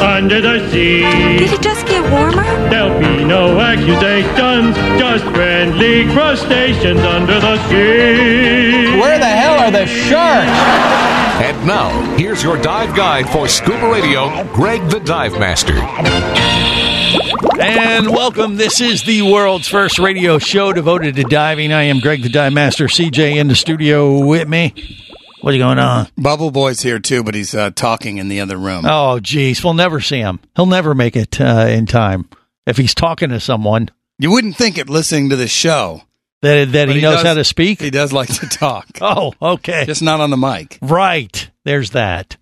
Under the sea. Did it just get warmer? There'll be no accusations, just friendly crustaceans under the sea. Where the hell are the sharks? And now, here's your dive guide for scuba radio, Greg the Dive Master. And welcome. This is the world's first radio show devoted to diving. I am Greg the Dive Master. CJ in the studio with me. What's going on? Bubble Boy's here too, but he's uh, talking in the other room. Oh, geez. We'll never see him. He'll never make it uh, in time. If he's talking to someone You wouldn't think it listening to the show. that, that But he, knows does- how to speak. He does like to talk, Oh, okay. just not on the mic. right. There's that.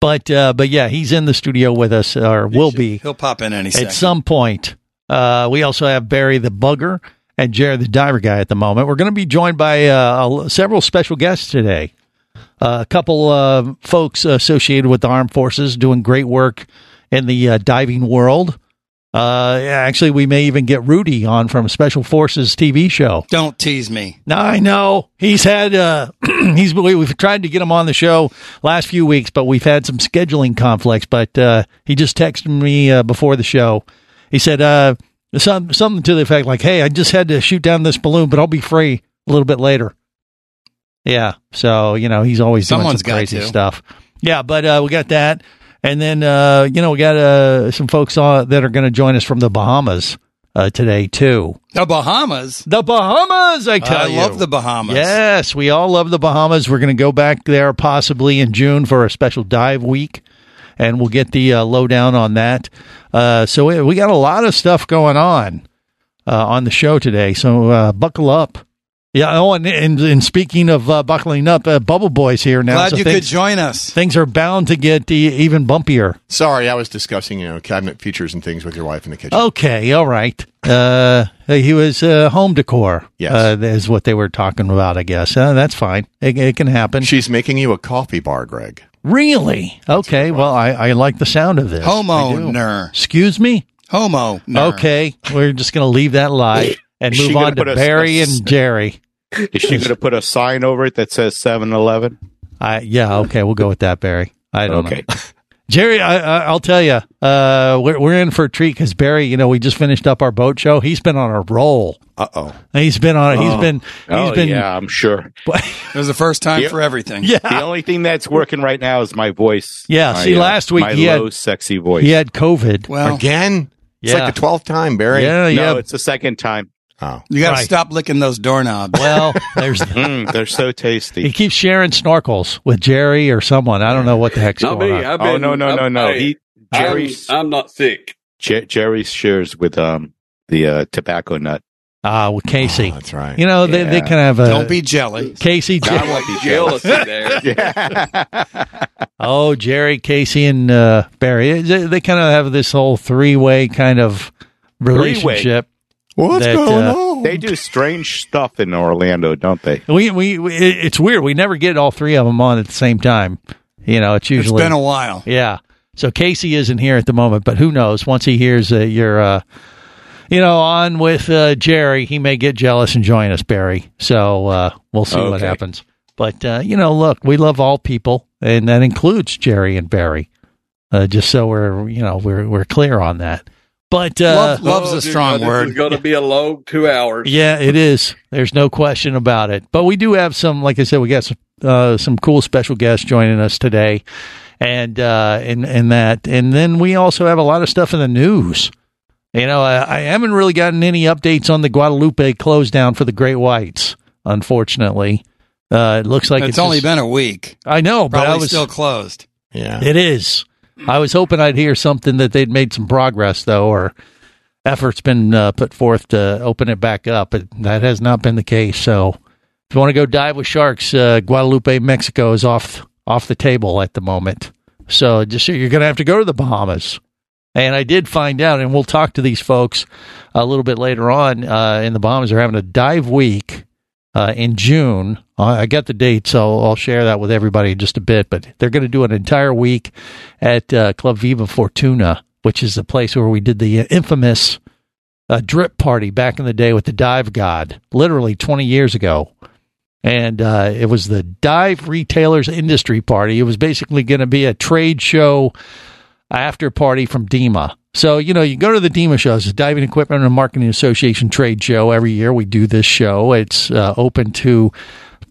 But, uh, but yeah, he's in the studio with us, or will be. He'll pop in any second. at some point. Uh, we also have Barry the Bugger and Jared the Diver Guy at the moment. We're going to be joined by uh, several special guests today. Uh, a couple uh, folks associated with the armed forces doing great work in the uh, diving world. Uh, actually, we may even get Rudy on from Special Forces TV show. Don't tease me. No, I know he's had uh, he's we- we've tried to get him on the show last few weeks, but we've had some scheduling conflicts. But uh, he just texted me uh, before the show. He said uh, some something to the effect like, "Hey, I just had to shoot down this balloon, but I'll be free a little bit later." Yeah, so you know he's always Someone's doing some crazy to. stuff. Yeah, but uh, we got that, and then uh, you know we got uh, some folks on, that are going to join us from the Bahamas uh, today too. The Bahamas. The Bahamas, I tell I you. love the Bahamas. Yes, we all love the Bahamas. We're going to go back there possibly in June for a special dive week, and we'll get the uh, lowdown on that. Uh, so we, we got a lot of stuff going on uh, on the show today. So uh, buckle up. Yeah. Oh, and, and, and speaking of uh, buckling up, uh, Bubble Boy's here now. Glad so you could things, join us. things are bound to get e- even bumpier. Sorry, I was discussing, you know, cabinet features and things with your wife in the kitchen. Okay, all right. Uh, he was uh, home decor. Yes. uh, is what they were talking about. I guess uh, that's fine. It, it can happen. She's making you a coffee bar, Greg. Really? Okay. Well, I, I like the sound of this. I. Homo-ner. Excuse me. Homo. Okay, we're just going to leave that lie and Is she move on to put Barry a- and Jerry. Is she going to put a sign over it that says 7 Eleven? I yeah. Okay, we'll go with that, Barry. I don't Okay. know. Jerry, I, I, I'll tell you, uh, we're, we're in for a treat because Barry, you know, we just finished up our boat show. He's been on a roll. Uh oh. He's been on. He's Oh. been. He's Oh, been. yeah, I'm sure. It was the first time Yeah. for everything. Yeah. The only thing that's working right now is my voice. Yeah, My, see, uh, last week my he had- low, sexy voice. He had COVID. Well, Again? It's Yeah. like the 12th time, Barry. Yeah, no, yeah. it's the second time. Oh. you got to Right. stop licking those doorknobs. Well, there's. Mm, they're so tasty. he keeps sharing snorkels with Jerry or someone. I don't know what the heck's Not going me. on. I've Oh been, no no no I'm- no! I- He I'm, I'm not sick. Jer- Jerry shares with um the uh, tobacco nut. Ah, with Casey. Oh, that's right. You know, they, they kind of have a. Don't be jelly. Casey. I won't be jealous in there. Oh, Jerry, Casey, and uh, Barry. They, they kind of have this whole three way kind of relationship. What's That, going uh, on? They do strange stuff in Orlando, don't they? We, we, we, it's weird. We never get all three of them on at the same time. You know, it's It's usually. been a while. yeah. So Casey isn't here at the moment, but who knows? Once he hears uh, you're, uh, you know, on with uh, Jerry, he may get jealous and join us, Barry. So uh, we'll see what happens. But uh, you know, look, we love all people, and that includes Jerry and Barry. Uh, just so we're, you know, we're we're clear on that. But uh, Love, love's Oh, a strong This word. It's going to be a long two hours. Yeah, it is. There's no question about it. But we do have some, like I said, we got some uh, some cool special guests joining us today, and uh, and and that, and then we also have a lot of stuff in the news. You know, I, I haven't really gotten any updates on the Guadalupe close down for the Great Whites. Unfortunately, uh, it looks like it's, it's, only just- been a week. I know, but Probably I was still closed. Yeah. It is. I was hoping I'd hear something that they'd made some progress, though, or efforts been uh, put forth to open it back up. But that has not been the case. So if you want to go dive with sharks, uh, Guadalupe, Mexico is off off the table at the moment. So just you're going to have to go to the Bahamas. And I did find out, and we'll talk to these folks a little bit later on uh, in the Bahamas. They're having a dive week uh, in June. I got the date, so I'll share that with everybody in just a bit. But they're going to do an entire week at uh, Club Viva Fortuna, which is the place where we did the infamous uh, drip party back in the day with the dive god, literally 20 years ago. And uh, it was the Dive Retailers Industry Party. It was basically going to be a trade show after party from DEMA. So, you know, you go to the DEMA shows, the Diving Equipment and Marketing Association trade show. Every year we do this show. It's uh, open to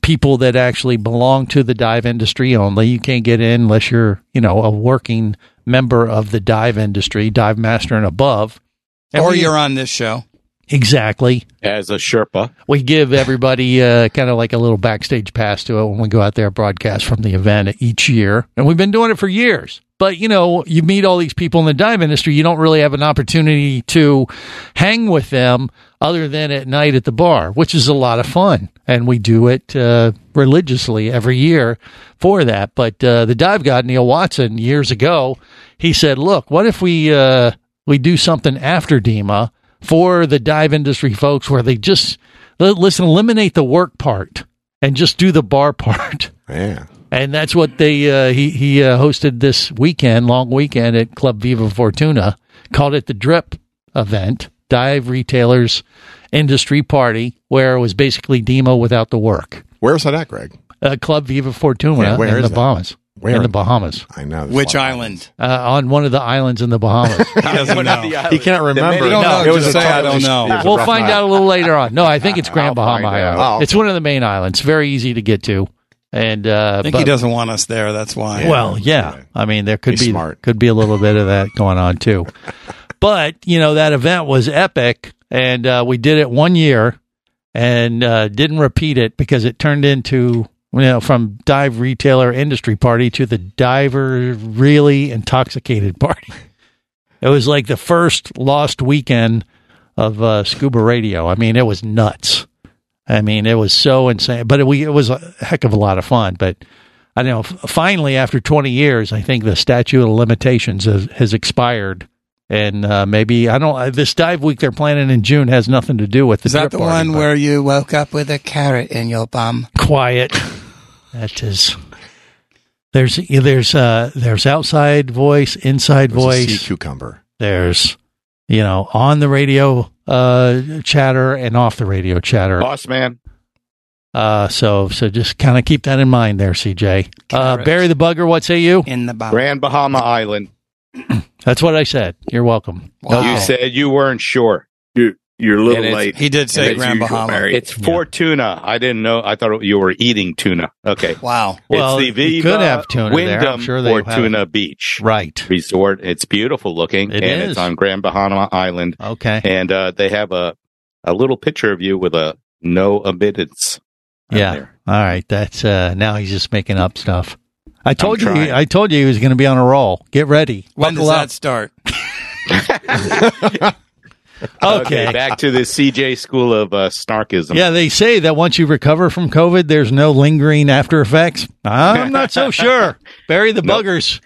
people that actually belong to the dive industry only. You can't get in unless you're, you know, a working member of the dive industry, dive master and above. And or we- you're on this show. Exactly. As a Sherpa. We give everybody uh, kind of like a little backstage pass to it when we go out there broadcast from the event each year. And we've been doing it for years. But, you know, you meet all these people in the dive industry. You don't really have an opportunity to hang with them other than at night at the bar, which is a lot of fun. And we do it uh, religiously every year for that. But uh, the dive god, Neil Watson, years ago, he said, look, what if we, uh, we do something after DEMA for the dive industry folks where they just li- listen, eliminate the work part and just do the bar part. Yeah. And that's what they uh, he he uh, hosted this weekend, long weekend at Club Viva Fortuna. Called it the Drip event, Dive Retailers Industry Party, where it was basically DEMA without the work. Where's that at, Greg? Uh, Club Viva Fortuna Yeah, where in is the that? Bahamas. Where? In the Bahamas, I know. Which a lot of island? uh, on one of the islands in the Bahamas. He doesn't know. He can't remember. You don't know. It was just a say I don't know. was we'll find night. out a little later on. No, I think it's Grand Bahama find out. Island. It's one of the main islands. Very easy to get to. And uh, I think but- he doesn't want us there. That's why. Well, yeah. Yeah. I mean, there could He's be smart. could be a little bit of that going on too. but you know, that event was epic, and uh, we did it one year and uh, didn't repeat it because it turned into you know from dive retailer industry party to the diver really intoxicated party. It was like the first lost weekend of uh, scuba radio. I mean, it was nuts. I mean, it was so insane, but it, we, it was a heck of a lot of fun. But I don't know. f- Finally, after 20 years, I think the statute of limitations has, has expired. And uh, maybe, I don't, uh, this dive week they're planning in June has nothing to do with the Is that the party, one where you woke up with a carrot in your bum? quiet. That is. There's there's uh there's outside voice, inside It was a voice. sea cucumber. There's you know on the radio uh chatter and off the radio chatter. Boss man. Uh so so just kind of keep that in mind there, CJ. Uh Carrots. Barry the bugger, what say you? In the bum. Grand Bahama Island. That's what I said. You're welcome. Wow. You said you weren't sure. You, you're a little And late. He did say And as Grand usual, Bahama. Barry. It's Fortuna. I didn't know. I thought you were eating tuna. Okay. Wow. Well, it's the you Viva could have tuna there. I'm sure they have Fortuna it. Beach Right. Resort. It's beautiful looking, It and is. it's on Grand Bahama Island. Okay. And uh, they have a a little picture of you with a no admittance. Yeah. there. All right. That's uh now he's just making up stuff. I told you trying. I told you he was going to be on a roll. Get ready. When Buckle does up. that start? Okay. Back to the CJ School of uh, Snarkism. Yeah, they say that once you recover from COVID, there's no lingering after effects. I'm not so sure. Barry the Nope. buggers.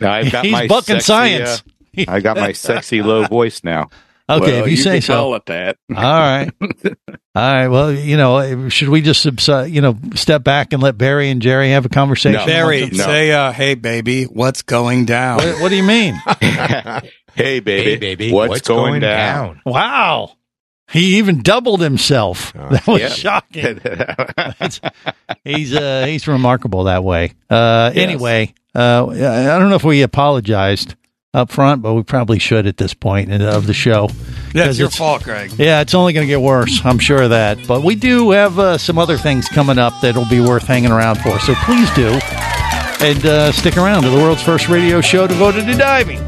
I've got He's my bucking sexy, science. uh, I got my sexy low voice now. Okay, Well, if you, say can so. call it that. All right. All right. Well, you know, should we just subsi- you know step back and let Barry and Jerry have a conversation? No. Barry, No. say, uh, "Hey, baby, what's going down?" What, what do you mean? Hey, baby. What's, going, down? wow. He even doubled himself. that was yeah. shocking. He's uh, he's remarkable that way. Uh, Anyway, uh, I don't know if we apologized up front, but we probably should at this point of the show. That's 'Cause your fault, Greg. Yeah, it's only going to get worse. I'm sure of that. But we do have uh, some other things coming up that'll be worth hanging around for. So please do. And uh, stick around to the world's first radio show devoted to diving.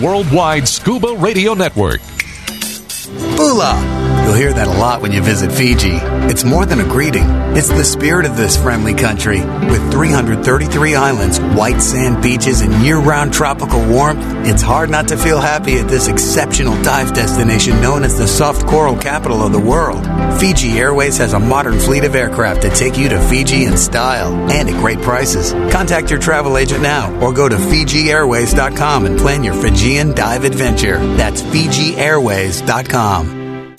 Worldwide Scuba Radio Network. Bula! You'll hear that a lot when you visit Fiji. It's more than a greeting, it's the spirit of this friendly country. With 333 islands, white sand beaches, and year round tropical warmth, it's hard not to feel happy at this exceptional dive destination known as the soft coral capital of the world. Fiji Airways has a modern fleet of aircraft to take you to Fiji in style and at great prices. Contact your travel agent now or go to FijiAirways.com and plan your Fijian dive adventure. That's FijiAirways.com.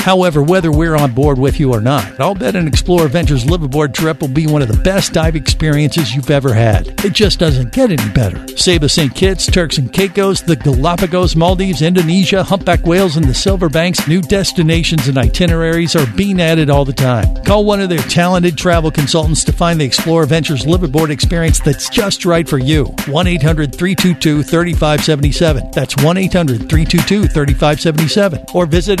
However, whether we're on board with you or not, I'll bet an Explorer Ventures liveaboard trip will be one of the best dive experiences you've ever had. It just doesn't get any better. Saba St. Kitts, Turks and Caicos, the Galapagos, Maldives, Indonesia, humpback whales, and the Silver Banks, new destinations and itineraries are being added all the time. Call one of their talented travel consultants to find the Explorer Ventures liveaboard experience that's just right for you. 1 800 322 3577. That's 1 800 322 3577. Or visit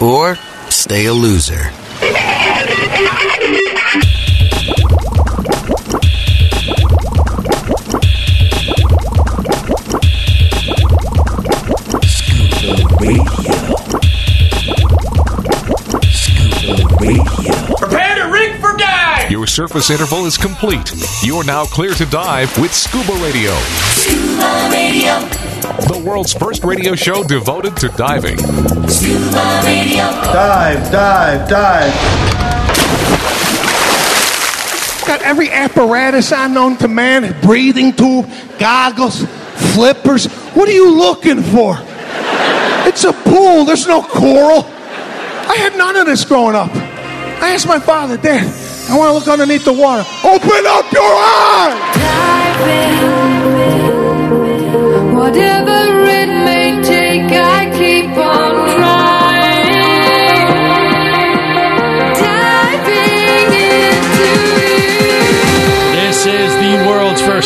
or stay a loser. Scuba radio. Scuba radio. Prepare to rig for dive! Your surface interval is complete. You're now clear to dive with Scuba Radio. Scuba Radio. The world's first radio show devoted to diving. Scuba Radio. Dive, dive, dive. Got every apparatus I known to man breathing tube, goggles, flippers. What are you looking for? It's a pool, there's no coral. I had none of this growing up. I asked my father, Dad, I want to look underneath the water. Open up your eyes! Whatever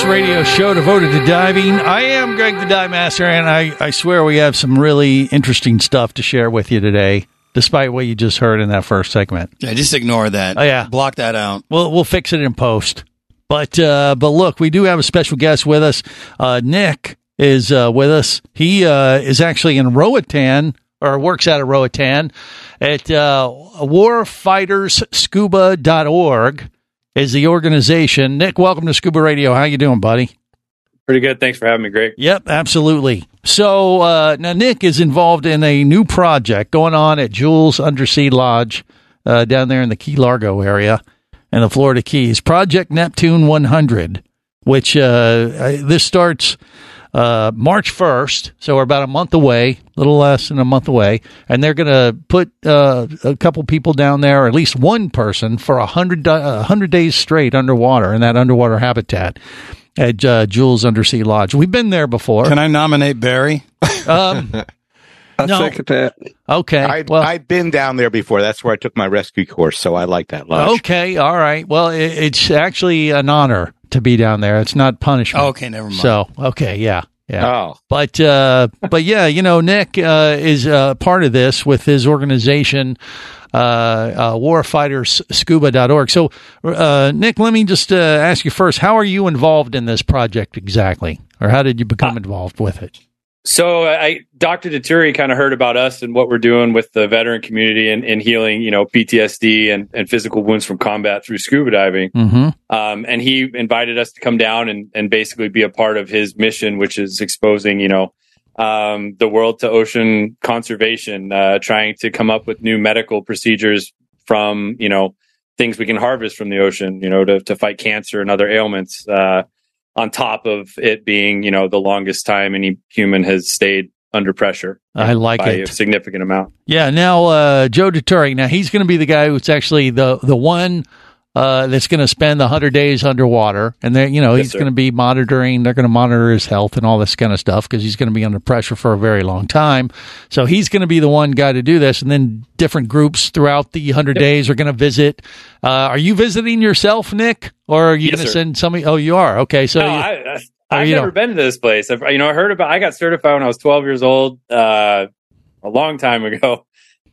radio show devoted to diving. I am Greg the Dive Master, and I, I swear we have some really interesting stuff to share with you today, despite what you just heard in that first segment. Yeah, just ignore that. Oh, yeah. Block that out. We'll we'll fix it in post. But uh, but look, we do have a special guest with us. Uh, Nick is uh, with us. He uh, is actually in Roatan or works out of Roatan at uh, warfightersScuba.org is the organization. Nick, welcome to Scuba Radio. How you doing, buddy? Pretty good. Thanks for having me, Greg. Yep, absolutely. So uh, now Nick is involved in a new project going on at Jules Undersea Lodge uh, down there in the Key Largo area and the Florida Keys. Project Neptune 100, which uh, this starts uh, March 1st, so we're about a month away, a little less than a month away, and they're going to put uh, a couple people down there, or at least one person, for a hundred hundred days straight underwater in that underwater habitat at uh, Jules Undersea Lodge. We've been there before. Can I nominate Barry? Um, I no. second that. Okay. I'd, well, I've been down there before. That's where I took my rescue course, so I like that lodge. Okay, all right. Well, it, it's actually an honor to be down there. It's not punishment. Oh, okay, never mind. So, okay, yeah, yeah. Oh. But uh, but yeah, you know, Nick uh, is uh, part of this with his organization, uh, uh, warfightersScuba.org. So, uh, Nick, let me just uh, ask you first: How are you involved in this project exactly, or how did you become involved with it? So I, Dr. Dituri kind of heard about us and what we're doing with the veteran community and, and healing, you know, PTSD and, and physical wounds from combat through scuba diving. Mm-hmm. Um, and he invited us to come down and, and basically be a part of his mission, which is exposing, you know, um, the world to ocean conservation, uh, trying to come up with new medical procedures from, you know, things we can harvest from the ocean, you know, to, to fight cancer and other ailments, uh, on top of it being, you know, the longest time any human has stayed under pressure. I like by it. a significant amount. Yeah. Now, uh, Joe Dituri. Now he's going to be the guy who's actually the the one uh, that's going to spend the hundred days underwater, and then you know Yes, he's going to be monitoring. They're going to monitor his health and all this kind of stuff because he's going to be under pressure for a very long time. So he's going to be the one guy to do this, and then different groups throughout the hundred days are going to visit. Uh, are you visiting yourself, Nick, or are you Yes, going to send somebody? Oh, you are. Okay, so no, you- I, I, Oh, I've never don't- been to this place. I've, you know, I heard about. I got certified when I was 12 years old, uh, a long time ago,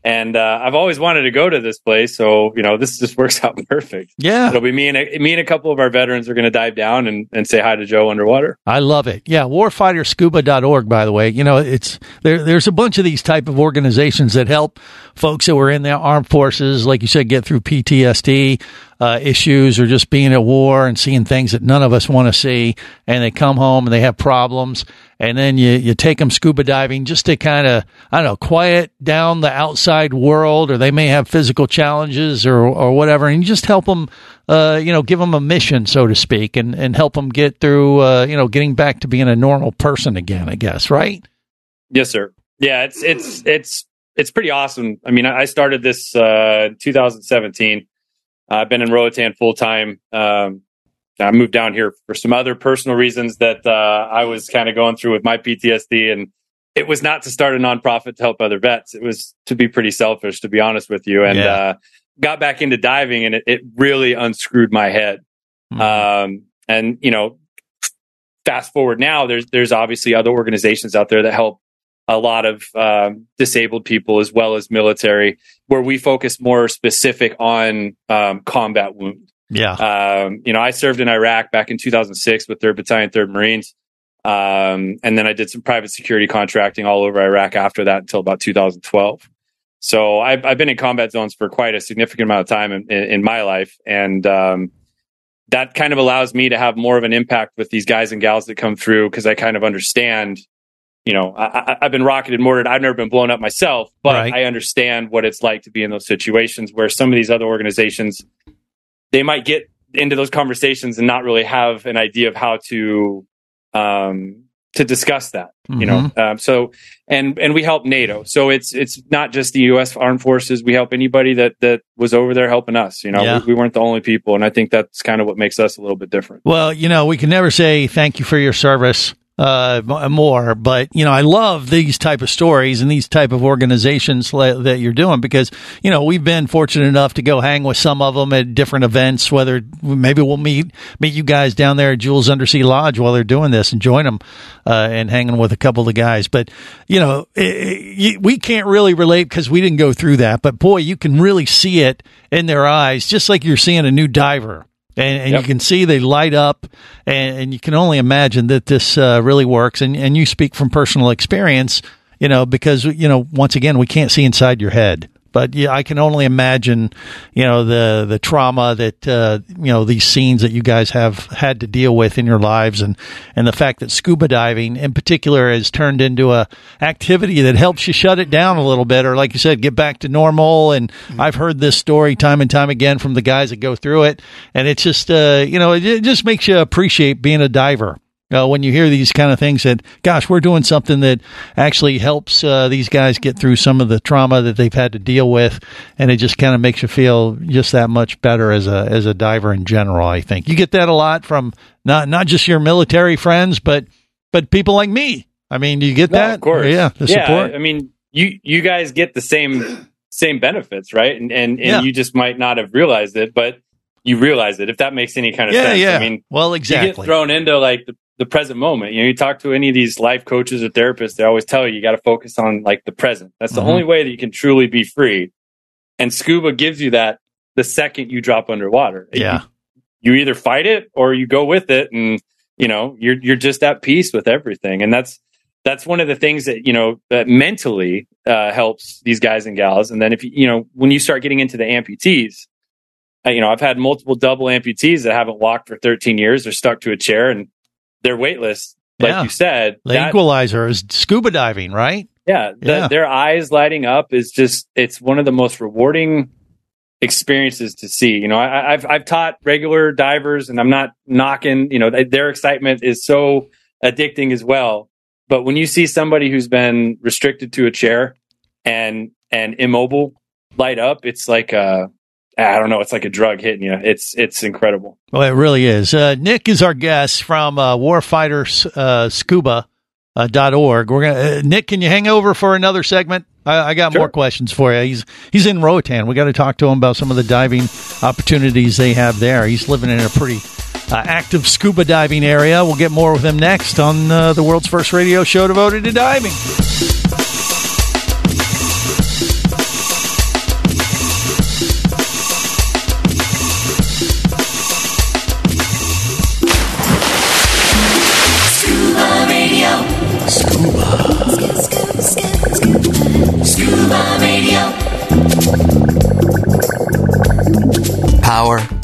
and uh, I've always wanted to go to this place. So you know, this just works out perfect. Yeah. it'll be me and a, me and a couple of our veterans are going to dive down and, and say hi to Joe underwater. I love it. Yeah, warfighterscuba.org by the way. You know, it's there there's a bunch of these type of organizations that help folks that were in the armed forces like you said get through PTSD uh, issues or just being at war and seeing things that none of us want to see and they come home and they have problems and then you you take them scuba diving just to kind of I don't know quiet down the outside world or they may have physical challenges or or whatever and you just help them uh, you know give them a mission so to speak and and help them get through uh, you know getting back to being a normal person again I guess right Yes, sir. Yeah, it's it's it's it's pretty awesome. I mean, I started this uh, in 2017. I've been in Roatan full time. Um, I moved down here for some other personal reasons that uh, I was kind of going through with my PTSD, and it was not to start a nonprofit to help other vets. It was to be pretty selfish, to be honest with you. And Yeah. uh, got back into diving, and it, it really unscrewed my head. Um, and you know, fast forward now, there's there's obviously other organizations out there that help a lot of um, disabled people as well as military, where we focus more specific on um, combat wounds. yeah Um, you know, I served in Iraq back in 2006 with 3rd Battalion, 3rd Marines. Um, and then I did some private security contracting all over Iraq after that until about 2012. So I've, I've been in combat zones for quite a significant amount of time in, in, in my life. And um, that kind of allows me to have more of an impact with these guys and gals that come through because I kind of understand. You know, I, I've been rocketed, mortared. I've never been blown up myself, but Right. I understand what it's like to be in those situations where some of these other organizations they might get into those conversations and not really have an idea of how to um to discuss that you know? Um, so and and we help nato. So it's it's not just the us armed forces. We help anybody that that was over there helping us you know? Yeah. we, we weren't the only people and i think that's kind of what makes us a little bit different. Well, you know, we can never say thank you for your service uh, more, but you know, I love these type of stories and these type of organizations that you're doing because you know we've been fortunate enough to go hang with some of them at different events. Whether maybe we'll meet meet you guys down there at Jules Undersea Lodge while they're doing this and join them uh, and hanging with a couple of the guys. But you know, i i we can't really relate because we didn't go through that. But boy, you can really see it in their eyes, just like you're seeing a new diver and, and Yep. you can see they light up, and, and you can only imagine that this uh, really works. And and you speak from personal experience, you know, because you know once again we can't see inside your head. But yeah, I can only imagine, you know, the the trauma that uh, you know these scenes that you guys have had to deal with in your lives, and and the fact that scuba diving, in particular, has turned into a activity that helps you shut it down a little bit, or like you said, get back to normal. And I've heard this story time and time again from the guys that go through it, and it's just uh, you know it, it just makes you appreciate being a diver. Uh, when you hear these kind of things that, gosh, we're doing something that actually helps uh, these guys get through some of the trauma that they've had to deal with, and it just kind of makes you feel just that much better as a as a diver in general. I think you get that a lot from not not just your military friends, but but people like me. I mean, do you get No, that? of course yeah, the yeah support. i mean you you guys get the same same benefits right and and, and Yeah. you just might not have realized it but you realize it if that makes any kind of Yeah, sense yeah. i mean Well, exactly. you get thrown into like the, the present moment. You know, you talk to any of these life coaches or therapists, they always tell you you got to focus on like the present. That's the Mhm. only way that you can truly be free. And scuba gives you that the second you drop underwater. Yeah. You, you either fight it or you go with it and you know, you're you're just at peace with everything. And that's that's one of the things that, you know, that mentally uh, helps these guys and gals. And then if you, you know, when you start getting into the amputees, you know, I've had multiple double amputees that haven't walked for 13 years. They're stuck to a chair and they're weightless. Like Yeah. you said, The that- equalizer is scuba diving, right? yeah, the, Yeah. their eyes lighting up is just, it's one of the most rewarding experiences to see. You know, I, I've I've taught regular divers, and I'm not knocking. You know, their excitement is so addicting as well. But when you see somebody who's been restricted to a chair and and immobile light up, it's like a I don't know, it's like a drug hitting you. It's it's incredible. Well, it really is. Uh, Nick is our guest from uh, Warfighter uh, Scuba. Uh, dot org. We're gonna uh, Nick. Can you hang over for another segment? I, I got more questions for you. He's he's in Roatan. We got to talk to him about some of the diving opportunities they have there. He's living in a pretty uh, active scuba diving area. We'll get more with him next on uh, the world's first radio show devoted to diving.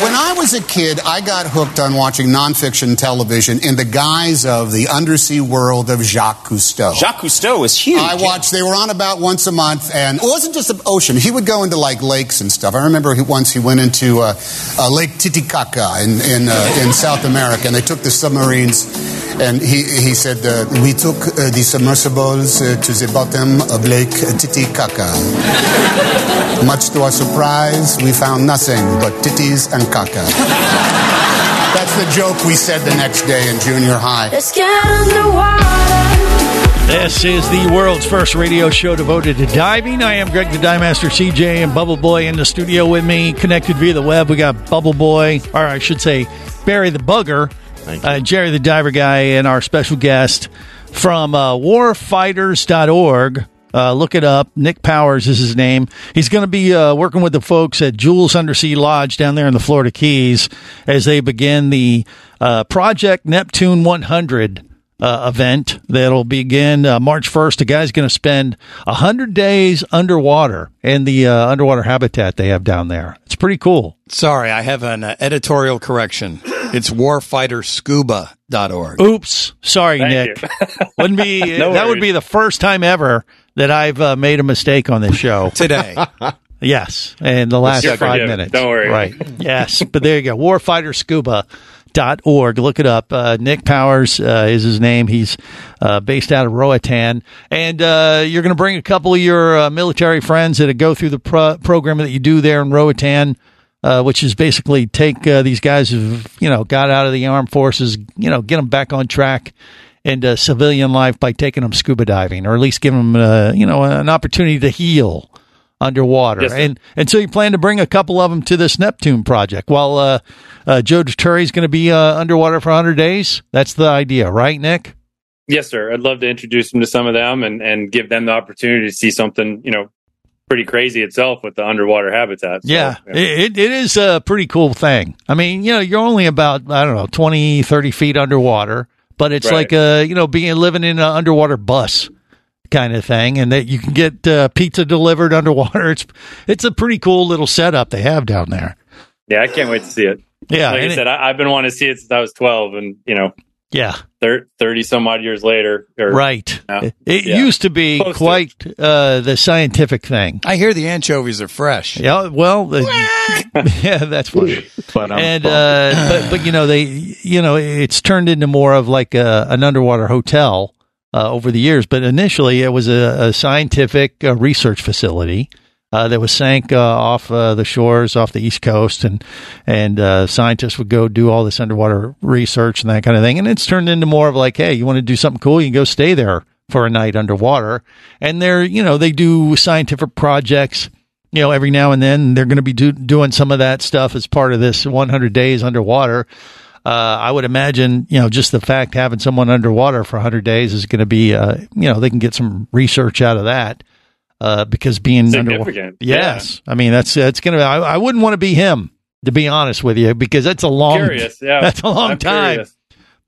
When I was a kid, I got hooked on watching nonfiction television in the guise of the undersea world of Jacques Cousteau. Jacques Cousteau was huge. I watched, they were on about once a month, and it wasn't just the ocean. He would go into like lakes and stuff. I remember he, once he went into uh, uh, Lake Titicaca in, in, uh, in South America, and they took the submarines, and he, he said, uh, We took uh, the submersibles uh, to the bottom of Lake Titicaca. Much to our surprise, we found nothing but titties and caca. That's the joke we said the next day in junior high. Let's get underwater. This is the world's first radio show devoted to diving. I am Greg the Dive Master CJ and Bubble Boy in the studio with me, connected via the web. We got Bubble Boy, or I should say Barry the Bugger, uh, Jerry the Diver Guy, and our special guest from uh, warfighters.org. Uh, look it up. Nick Powers is his name. He's going to be uh, working with the folks at Jules Undersea Lodge down there in the Florida Keys as they begin the uh, Project Neptune 100 uh, event that'll begin uh, March 1st. The guy's going to spend 100 days underwater in the uh, underwater habitat they have down there. It's pretty cool. Sorry, I have an uh, editorial correction. It's warfighterscuba.org. Oops. Sorry, Thank Nick. Wouldn't be No that would be the first time ever that I've uh, made a mistake on this show Today. yes, in the last You're five forgiven. minutes. Don't worry. Right. Yes, but there you go. Warfighterscuba.org. Look it up. Uh, Nick Powers uh, is his name. He's uh, based out of Roatan, and uh, you're going to bring a couple of your uh, military friends that go through the pro- program that you do there in Roatan. Uh, which is basically take uh, these guys who've you know got out of the armed forces, you know, get them back on track into civilian life by taking them scuba diving, or at least give them uh, you know an opportunity to heal underwater. Yes, and and so you plan to bring a couple of them to this Neptune project. While uh, uh, Joe Dituri is going to be uh, underwater for 100 days. That's the idea, right, Nick? Yes, sir. I'd love to introduce them to some of them and, and give them the opportunity to see something, you know, pretty crazy itself with the underwater habitat. So, yeah, It, it is a pretty cool thing. I mean, you know, you're only about, I don't know, 20, 30 feet underwater, but it's Right. like, uh, you know, being living in an underwater bus kind of thing, and that you can get uh, pizza delivered underwater. It's it's a pretty cool little setup they have down there. Yeah, I can't wait to see it. Yeah, like I said, I, I've been wanting to see it since I was twelve, and you know, Yeah, thir- thirty some odd years later, or, right. you know, It yeah. used to be Close to quite uh, the scientific thing. I hear the anchovies are fresh. Yeah, well, the, yeah, that's funny. But and uh, but but you know they you know it's turned into more of like a, an underwater hotel uh, over the years. But initially, it was a, a scientific uh, research facility. Uh, that was sank uh, off uh, the shores off the east coast, and and uh, scientists would go do all this underwater research and that kind of thing. And it's turned into more of like, hey, you want to do something cool, you can go stay there for a night underwater. And they're you know they do scientific projects you know, every now and then they're going to be do, doing some of that stuff as part of this 100 days underwater. Uh, I would imagine, you know, just the fact having someone underwater for 100 days is going to be, uh, you know, they can get some research out of that. Uh, because being underwater, Significant, yes, I mean that's that's gonna. I, I wouldn't want to be him, to be honest with you, because that's a long, Curious, yeah. that's a long I'm time. curious.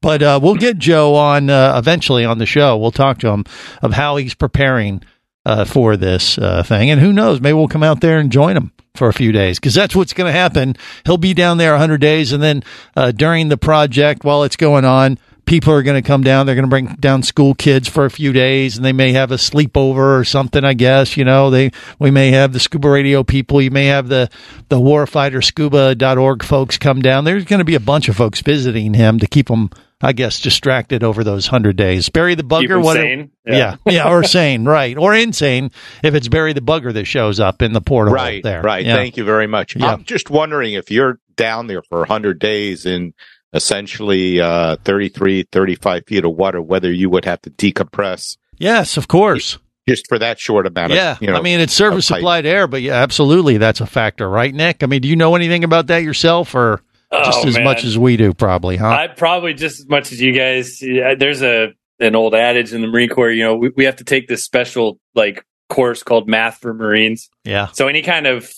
But uh, we'll get Joe on uh, eventually on the show. We'll talk to him of how he's preparing uh, for this uh, thing, and who knows, maybe we'll come out there and join him for a few days because that's what's going to happen. He'll be down there 100 days, and then uh, during the project while it's going on. People are going to come down. They're going to bring down school kids for a few days, and they may have a sleepover or something. I guess you know they. We may have the scuba radio people. You may have the the warfighterscuba.org folks come down. There's going to be a bunch of folks visiting him to keep them, I guess, distracted over those hundred days. Barry the Keep bugger, 'em what? sane. Yeah. Yeah. yeah, or sane, right, or insane if it's Barry the bugger that shows up in the portal right, there. right. Yeah. Thank you very much. Yeah. I'm just wondering if you're down there for 100 days in essentially uh, 33, 35 feet of water, whether you would have to decompress Yes, of course. just for that short amount Yeah, of, you know, I mean it's surface supplied air, but yeah, absolutely, that's a factor, right, Nick? I mean, do you know anything about that yourself, or just Oh, as man. much as we do, probably, huh? I probably just as much as you guys. Yeah, There's a an old adage in the Marine Corps. You know, we, we have to take this special like course called Math for Marines. yeah, So any kind of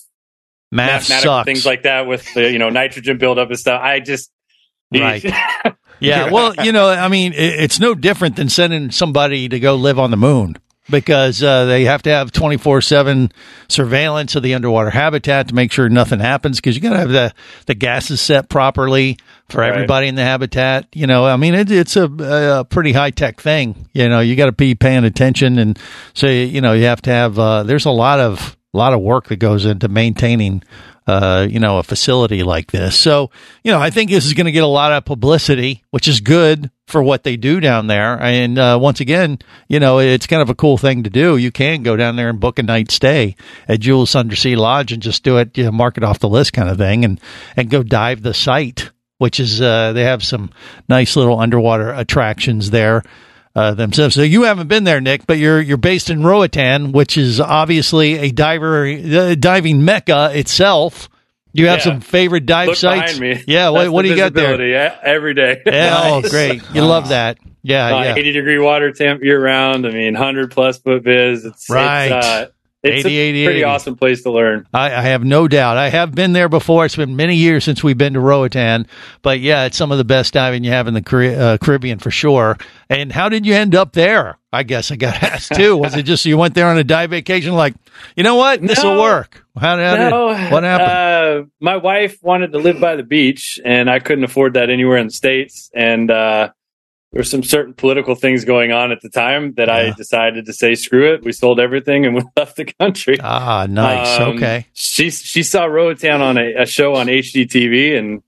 math mathematical sucks. things like that with the you know nitrogen buildup and stuff. I just Right. Yeah, well, you know, I mean, it, it's no different than sending somebody to go live on the moon because uh, they have to have 24 7 surveillance of the underwater habitat to make sure nothing happens because you got to have the, the gases set properly for Right. everybody in the habitat. You know, I mean, it, it's a, a pretty high tech thing. You know, you got to be paying attention. And so, you know, you have to have, uh, there's a lot of, lot of work that goes into maintaining uh, you know, a facility like this. So, you know, I think this is going to get a lot of publicity, which is good for what they do down there. And uh, once again, you know, it's kind of a cool thing to do. You can go down there and book a night stay at Jules Undersea Lodge and just do it, you know, mark it off the list kind of thing, and and go dive the site. Which is uh, they have some nice little underwater attractions there uh, themselves. So you haven't been there, Nick, but you're you're based in Roatan, which is obviously a diver uh, diving mecca itself. You have Yeah. some favorite dive Look sites? Yeah, what, what do you got there? yeah, every day. Yeah, oh, great! You love that. Yeah, Uh, yeah. 80 degree water temp year round. I mean, 100 plus foot viz. It's, Right. It's, uh, it's 80, a pretty 80. awesome place to learn. I, I have no doubt. I have been there before. It's been many years since we've been to Roatan, but yeah, it's some of the best diving you have in the Car- uh, Caribbean for sure. And how did you end up there? I guess I got asked too. Was it just you went there on a dive vacation, like you know what, this will No. work? How, how did, No, what happened? Uh, my wife wanted to live by the beach, and I couldn't afford that anywhere in the states. And uh, there were some certain political things going on at the time that I decided to say, "Screw it." We sold everything and we left the country. ah, nice. Um, okay. She she saw Roatan on a, a show on HGTV, and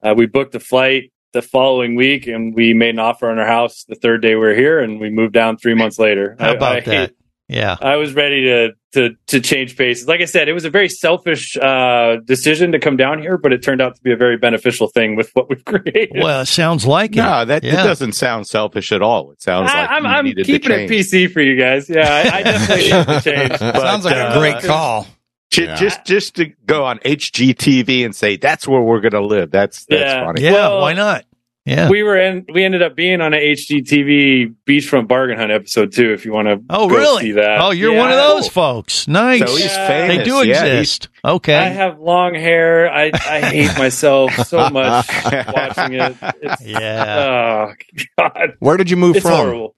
uh, we booked a flight the following week, and we made an offer on our house the third day we were here, and we moved down three months later. How I- about I- that? Yeah. I was ready to to to change paces. Like I said, it was a very selfish uh, decision to come down here, but it turned out to be a very beneficial thing with what we've created. Well, it sounds like it. No, that Yeah. it doesn't sound selfish at all. It sounds I, like I'm, you I'm needed keeping to it change. PC for you guys. Yeah, I, I definitely need to change. Sounds like uh, a great call. Ju- Just, just to go on HGTV and say that's where we're going to live. That's that's Yeah. funny. Yeah, Well, why not? Yeah. We were in. We ended up being on a HGTV beachfront bargain hunt episode too. If you want to, Oh, really? See that? Oh, you're Yeah. one of those folks. Nice. So he's Yeah. famous. They do Yeah, he's- exist. okay. I have long hair. I, I hate myself so much watching it. It's, yeah. Oh God, Where did you move it's from? horrible.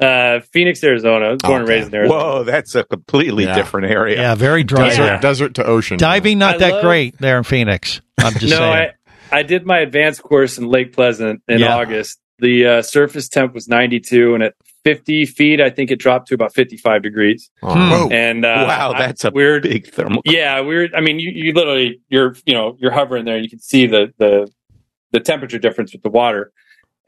Uh, Phoenix, Arizona. I was born and raised in Arizona. Whoa, that's a completely Yeah. different area. Yeah, very dry Desert, there. desert to ocean. Diving not I that love- great there in Phoenix. I'm just no, saying. I, I did my advanced course in Lake Pleasant in Yeah. August. The uh, surface temp was 92, and at 50 feet, I think it dropped to about 55 degrees. Oh. Hmm. Whoa. And uh, wow, I- that's a weird. big thermal. Yeah, weird. I mean, you, you literally you're you know you're hovering there, and you can see the the the temperature difference with the water.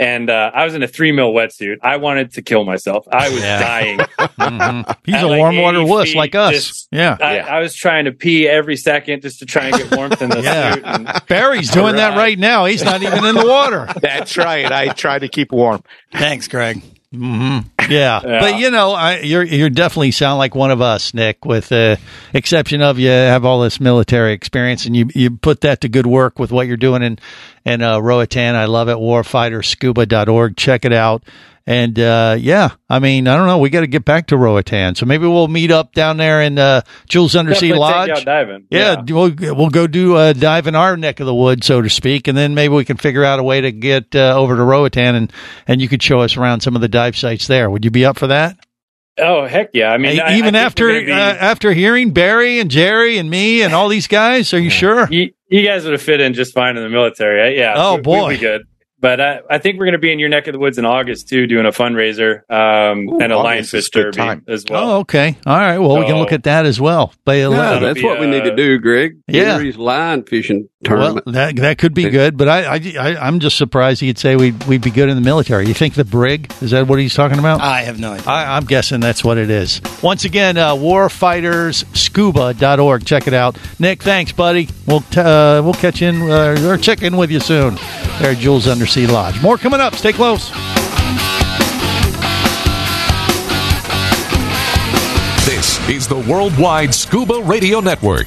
And uh, I was in a three mil wetsuit. I wanted to kill myself. I was Yeah. dying. Mhm. He's At a like warm water wuss feet, like us. just- yeah. I, I was trying to pee every second just to try and get warmth in the Yeah. suit. And, Barry's doing that Right. right now. He's not even in the water. That's right. I try to keep warm. Thanks, Greg. Hmm Yeah. Yeah. but you know, I, you're you're definitely sound like one of us, Nick. With the exception of you have all this military experience, and you you put that to good work with what you're doing in in uh, Roatan. I love it. Warfighterscuba.org. Check it out. And uh, yeah, I mean, I don't know. We got to get back to Roatan, so maybe we'll meet up down there in uh, Jules Undersea Definitely take Lodge. you out diving. Yeah, we'll we'll go do a dive in our neck of the woods, so to speak, and then maybe we can figure out a way to get uh, over to Roatan, and and you could show us around some of the dive sites there. Would you be up for that? Oh heck yeah! I mean, Hey, I- I even think after be- uh, after hearing Barry and Jerry and me and all these guys, are you sure? you, you guys would have fit in just fine in the military. Yeah. Oh, we- boy. we'd be good. But I, I think we're going to be in your neck of the woods in August too, doing a fundraiser um, Ooh, and a August is lionfish good derby time. as well. Oh, okay. All right. Well, we can look at that as well. By Yeah, eleven. that's be, what we need to uh, do, Greg. Yeah. Henry's line fishing Well, that that could be good, but I, I, I I'm just surprised he'd say we'd we'd be good in the military. You think the brig is that what he's talking about? I have no idea. I, I'm guessing that's what it is. Once again, uh, warfightersScuba.org. Check it out. Nick, thanks, buddy. We'll t- uh, we'll catch in uh, or check in with you soon. There at Jules Undersea Lodge. More coming up. Stay close. This is the Worldwide Scuba Radio Network.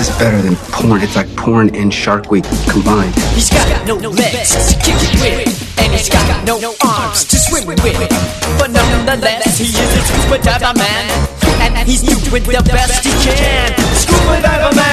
This is better than porn. It's like porn and Shark Week combined. He's got no legs to kick it with, and he's got no arms to swim with. But nonetheless, he is a scuba diver man, and he's doing the best he can. Scuba diver man,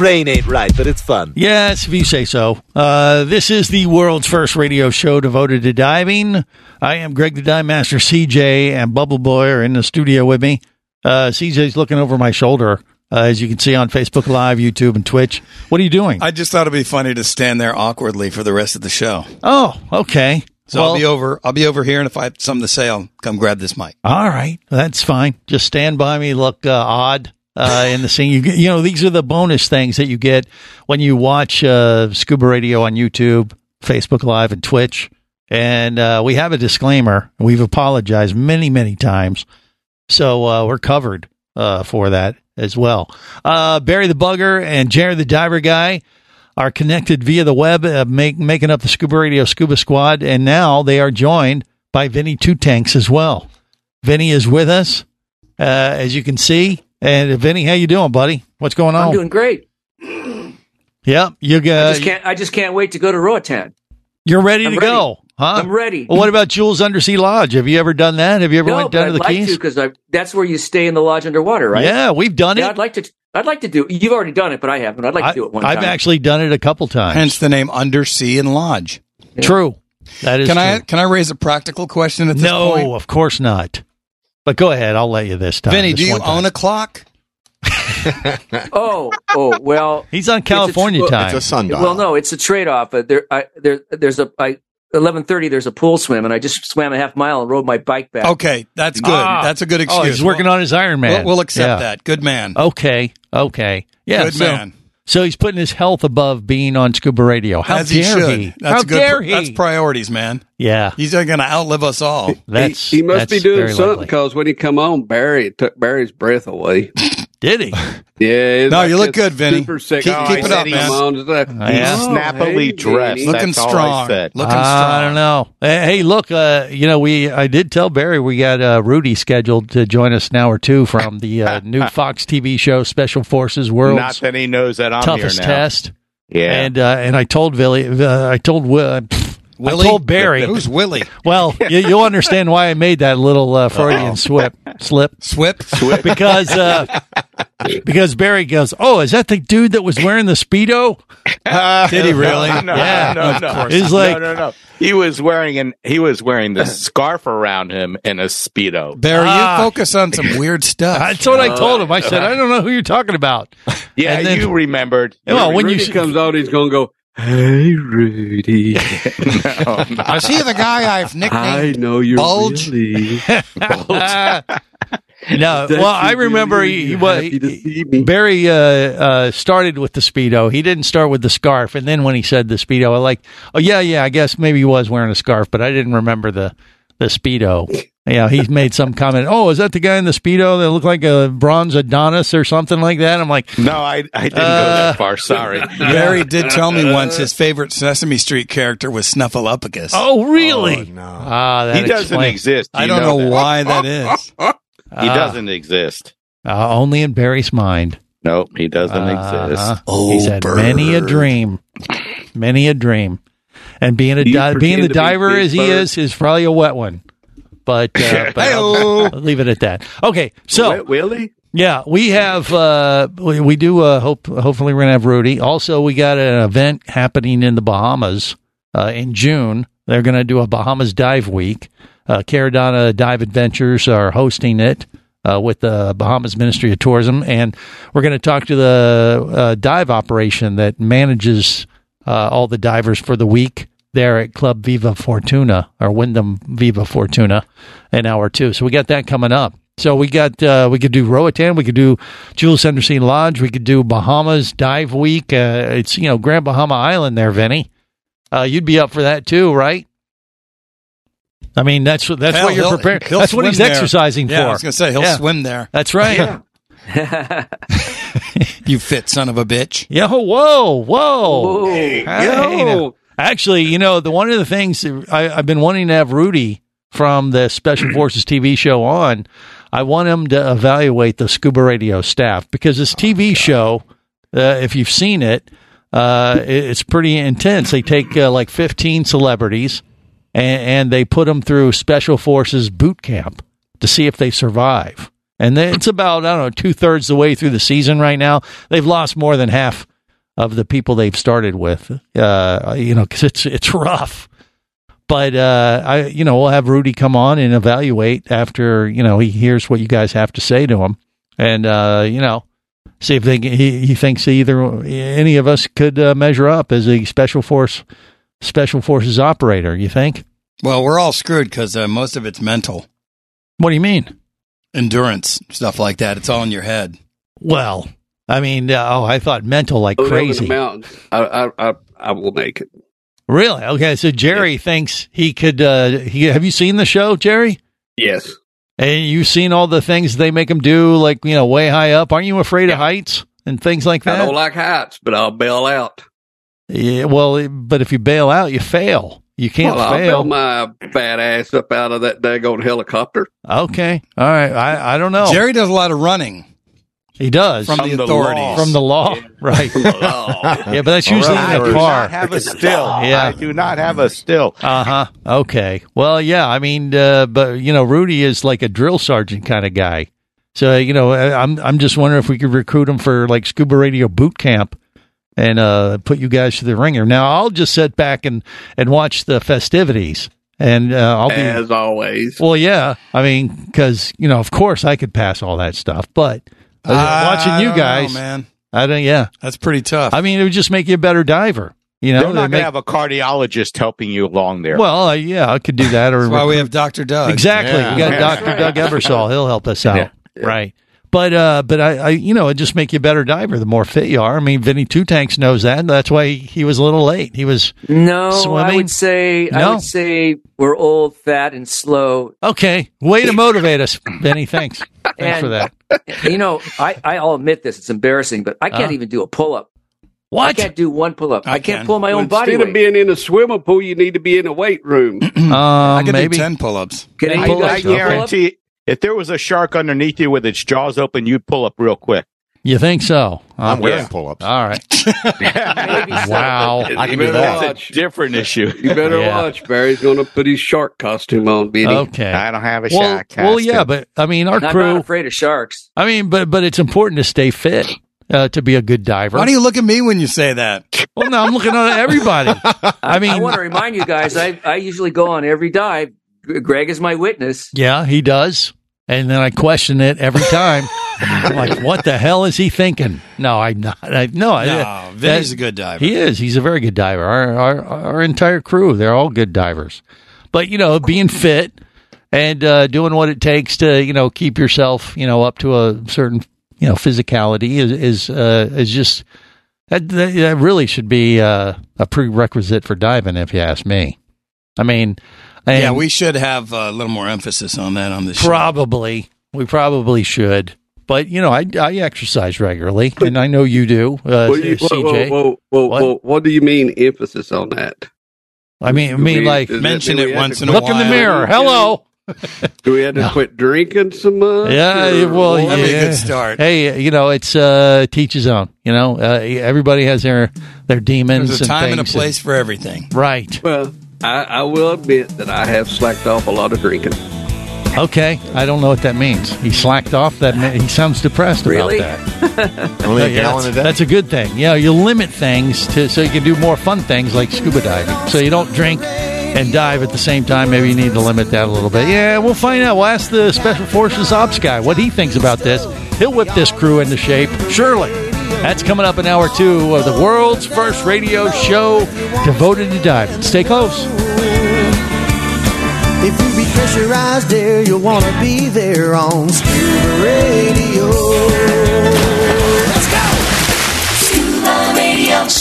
brain ain't right, but it's fun. Yes, if you say so. Uh, this is the world's first radio show devoted to diving. I am Greg the Dive Master. CJ and Bubble Boy are in the studio with me. Uh, CJ's looking over my shoulder, uh, as you can see on Facebook Live, YouTube, and Twitch. What are you doing? I just thought it'd be funny to stand there awkwardly for the rest of the show. oh, okay. So Well- I'll be over. I'll be over here, and if I have something to say, I'll come grab this mic. All right, that's fine. Just stand by me, look uh, odd uh, in the scene. You, you know, these are the bonus things that you get when you watch uh, Scuba Radio on YouTube, Facebook Live, and Twitch. And uh, we have a disclaimer. We've apologized many, many times, so uh, we're covered uh, for that as well. Uh, Barry the Bugger and Jared the Diver Guy are connected via the web, make, making up the Scuba Radio Scuba Squad, and now they are joined by Vinny Two Tanks as well. Vinny is with us, as you can see. And Vinny, how you doing, buddy? What's going on? I'm doing great. Yep, you I got. just can't. I just can't wait to go to Roatan. You're ready I'm to ready. go, huh? I'm ready. Well, what about Jules Undersea Lodge? Have you ever done that? Have you ever no, went down to I'd the like Keys? to because that's where you stay in the lodge underwater, right? Yeah, we've done Yeah, it. I'd like to. I'd like to do. You've already done it, but I haven't. I'd like to do it one I've time. actually done it a couple times. Hence the name Undersea and Lodge. True. That is Can I can I raise a practical question at this no, point? No, of course not. But go ahead. I'll let you this time. Vinny, this do you one time. own a clock? oh, oh, well. He's on it's a California tr- time. It's a sundial. Well, no, it's a trade off. But there, I, there, there's a. I, Eleven thirty. There's a pool swim, and I just swam a half mile and rode my bike back. Okay, that's good. Ah. that's a good excuse. Oh, he's working on his Iron Man. We'll, we'll accept Yeah. that. Good man. Okay. Okay. Yeah. Good so man. So he's putting his health above being on scuba radio. How As dare should. he? That's How good. dare he? That's priorities, man. yeah, He's going to outlive us all. that's he, he must be doing something because when he come on, Barry took Barry's breath away. Did he? Yeah, No, like you look good, Vinny. Super sick. Keep- Oh, keep it up, said man. come on, it's like, Yeah. oh, Snappily hey, dressed. Vinny. Looking That's all I strong. said. Looking I strong. don't know. Hey, hey, look, uh, you know, we I did tell Barry we got uh, Rudy scheduled to join us now or two from the uh, new Fox TV show Special Forces World. Not that he knows that I'm toughest here now. test. Yeah. And uh, and I told Billy, uh, I told Will, pff, Willie? I told Barry. Who's Willie? Well, you, you'll understand why I made that little uh, Freudian slip, slip, Swip? Swip. because uh, because Barry goes, "Oh, is that the dude that was wearing the speedo?" Did he really? No, Yeah, no, of no. course. He's like- no, no, no. He was wearing an he was wearing the scarf around him and a speedo. Barry, Ah. you focus on some weird stuff. That's what I told him. I said, "I don't know who you're talking about." Yeah, And then- you remembered. Well, when Rudy you comes out, he's gonna go. Hey, Rudy. no, no. Is he the guy I've I nicknamed? know you're Bulge? really no, well, I remember he, he, was happy to see me. Barry uh, uh, started with the speedo. He didn't start with the scarf, and then when he said the speedo, I like, oh yeah, yeah, I guess maybe he was wearing a scarf, but I didn't remember the the speedo. Yeah, he made some comment. Oh, is that the guy in the speedo that looked like a bronze Adonis or something like that? I'm like, No, I I didn't go Uh, that far. Sorry. Barry did tell me once his favorite Sesame Street character was Snuffleupagus. oh really? no. Ah, that he doesn't explains- exist. I don't know, that. why that is. He Ah. doesn't exist. Uh, only in Barry's mind. Nope, he doesn't Uh-huh. exist. He's had many a dream, many a dream, and being a di- being the to be diver Big as he Bird? is is probably a wet one. But, uh, but I'll, I'll leave it at that. Okay, so Wait, Willie? yeah, we have uh, we, we do uh, hope hopefully we're gonna have Rudy. Also, we got an event happening in the Bahamas uh, in June. They're gonna do a Bahamas Dive Week. Uh, Caradonna Dive Adventures are hosting it uh, with the Bahamas Ministry of Tourism, and we're going to talk to the uh, dive operation that manages uh, all the divers for the week there at Club Viva Fortuna or Wyndham Viva Fortuna, an hour two. So we got that coming up. So we got uh, we could do Roatan, we could do Jules Undersea Lodge, we could do Bahamas Dive Week. Uh, it's you know Grand Bahama Island there, Vinny. Uh, you'd be up for that too, right? I mean, that's what that's Hell, what you're he'll- preparing. he'll That's what he's there. exercising Yeah, for. I was gonna say he'll Yeah. swim there. That's right. You fit son of a bitch. Yeah. Whoa. Whoa. Hey, Hey, yo. Actually, you know, the one of the things I, I've been wanting to have Rudy from the Special Forces TV show on. I want him to evaluate the Scuba Radio staff because this TV show, uh, if you've seen it, uh, it- it's pretty intense. They take uh, like 15 celebrities and, and they put them through Special Forces boot camp to see if they survive. And it's about, I don't know, two thirds the way through the season right now. They've lost more than half of the people they've started with, uh, you know, because it's, it's rough. But, uh, I, you know, we'll have Rudy come on and evaluate after, you know, he hears what you guys have to say to him. And, uh, you know, see if they, he, he thinks either any of us could uh, measure up as a special force, special forces operator. You think? Well, we're all screwed because uh, most of it's mental. What do you mean? Endurance, stuff like that. It's all in your head. Well, I mean, uh, oh, I thought mental like Go down to crazy. the. I, I, I, I will make it. Really? Okay. So Jerry thinks he could. Uh, he, have you seen the show, Jerry? Yes. And you've seen all the things they make him do, like you know, way high up. Aren't you afraid of heights and things like that? I don't like heights, but I'll bail out. yeah. Well, but if you bail out, you fail. You can't well, I'll bail my fat ass up out of that daggone helicopter. okay. All right. I I don't know. Jerry does a lot of running he does from, the authorities. from the law, right? yeah, but that's usually I in the car. I do not have a still. Yeah. I do not have a still. Uh huh. Okay. Well, yeah. I mean, uh, but you know, Rudy is like a drill sergeant kind of guy. So you know, I- I'm I'm just wondering if we could recruit him for like scuba radio boot camp and uh, put you guys to the ringer. Now, I'll just sit back and and watch the festivities, and uh, I'll be As always. well. Yeah. I mean, because you know, of course, I could pass all that stuff, but I watching you don't know, guys, man. I don't. Yeah. That's pretty tough. I mean, it would just make you a better diver. You know, They're They not going to have a cardiologist helping you along there. well, uh, yeah, I could do that. Or That's why we have Dr. Doug. Exactly. Yeah. We got Dr. Doug Ebersole. He'll help us out. Yeah. Right. But uh, but I, I you know it just make you a better diver the more fit you are. I mean, Vinny Two Tanks knows that. That's why he was a little late. He was No, I swimming. would say I would say we're old, fat, and slow. Okay, way to motivate us, Vinny. Thanks, thanks And- for that. You know, I I'll admit this; it's embarrassing, but I can't Uh. even do a pull up. What? I can't do one pull up. I, can't can. pull my own body Instead of being in a swimming pool, you need to be in a weight room. Um, I can maybe. do 10 pull ups. Can I, you I do pull-up? guarantee if there was a shark underneath you with its jaws open, you'd pull up real quick. You think so? I'm Okay. wearing pull-ups. All right. wow. You I can better do that. watch. Different issue. You better Yeah. watch. Barry's going to put his shark costume on, Benny. Okay. I don't have a well, shark well, yeah, but I mean, our I'm not crew. afraid of sharks. I mean, but but it's important to stay fit uh, to be a good diver. Why do you look at me when you say that? Well, no, I'm looking at everybody. I mean, I want to remind you guys. I I usually go on every dive. Greg is my witness. yeah, he does, and then I question it every time. I'm like, what the hell is he thinking? No, I'm not. I, no, I- No, Vinny's a good diver. He is. He's a very good diver. Our, our our entire crew, they're all good divers. But you know, being fit and uh, doing what it takes to you know keep yourself you know up to a certain you know physicality is is uh, is just that, that that really should be uh, a prerequisite for diving, if you ask me. I mean, and yeah, we should have a little more emphasis on that on this show. probably we probably should. But you know, I I exercise regularly, and I know you do, uh, What do you- CJ. whoa, whoa, whoa, What? whoa, what do you mean emphasis on that? I mean, I Do mean, we- like mention mean it once in a while. look in the mirror. Hello. Do we have to quit drinking so much? Yeah, or well, what? That'd be a good start. Hey, you know, it's uh, teach his own. You know, uh, everybody has their their demons. There's a and time and a things place for everything. right? Well, I, I will admit that I have slacked off a lot of drinking. Okay, I don't know what that means. He slacked off. That ma- he sounds depressed Really? about that. Only a oh, Yeah, gallon that's, a day. that's a good thing. Yeah, you limit things to so you can do more fun things like scuba diving. So you don't drink and dive at the same time. Maybe you need to limit that a little bit. Yeah, we'll find out. We'll ask the Special Forces ops guy what he thinks about this. He'll whip this crew into shape, surely. That's coming up in hour two of the world's first radio show devoted to diving. Stay close. If you be pressurized there, you'll want to be there on Scuba Radio. Let's go! Scuba Radio.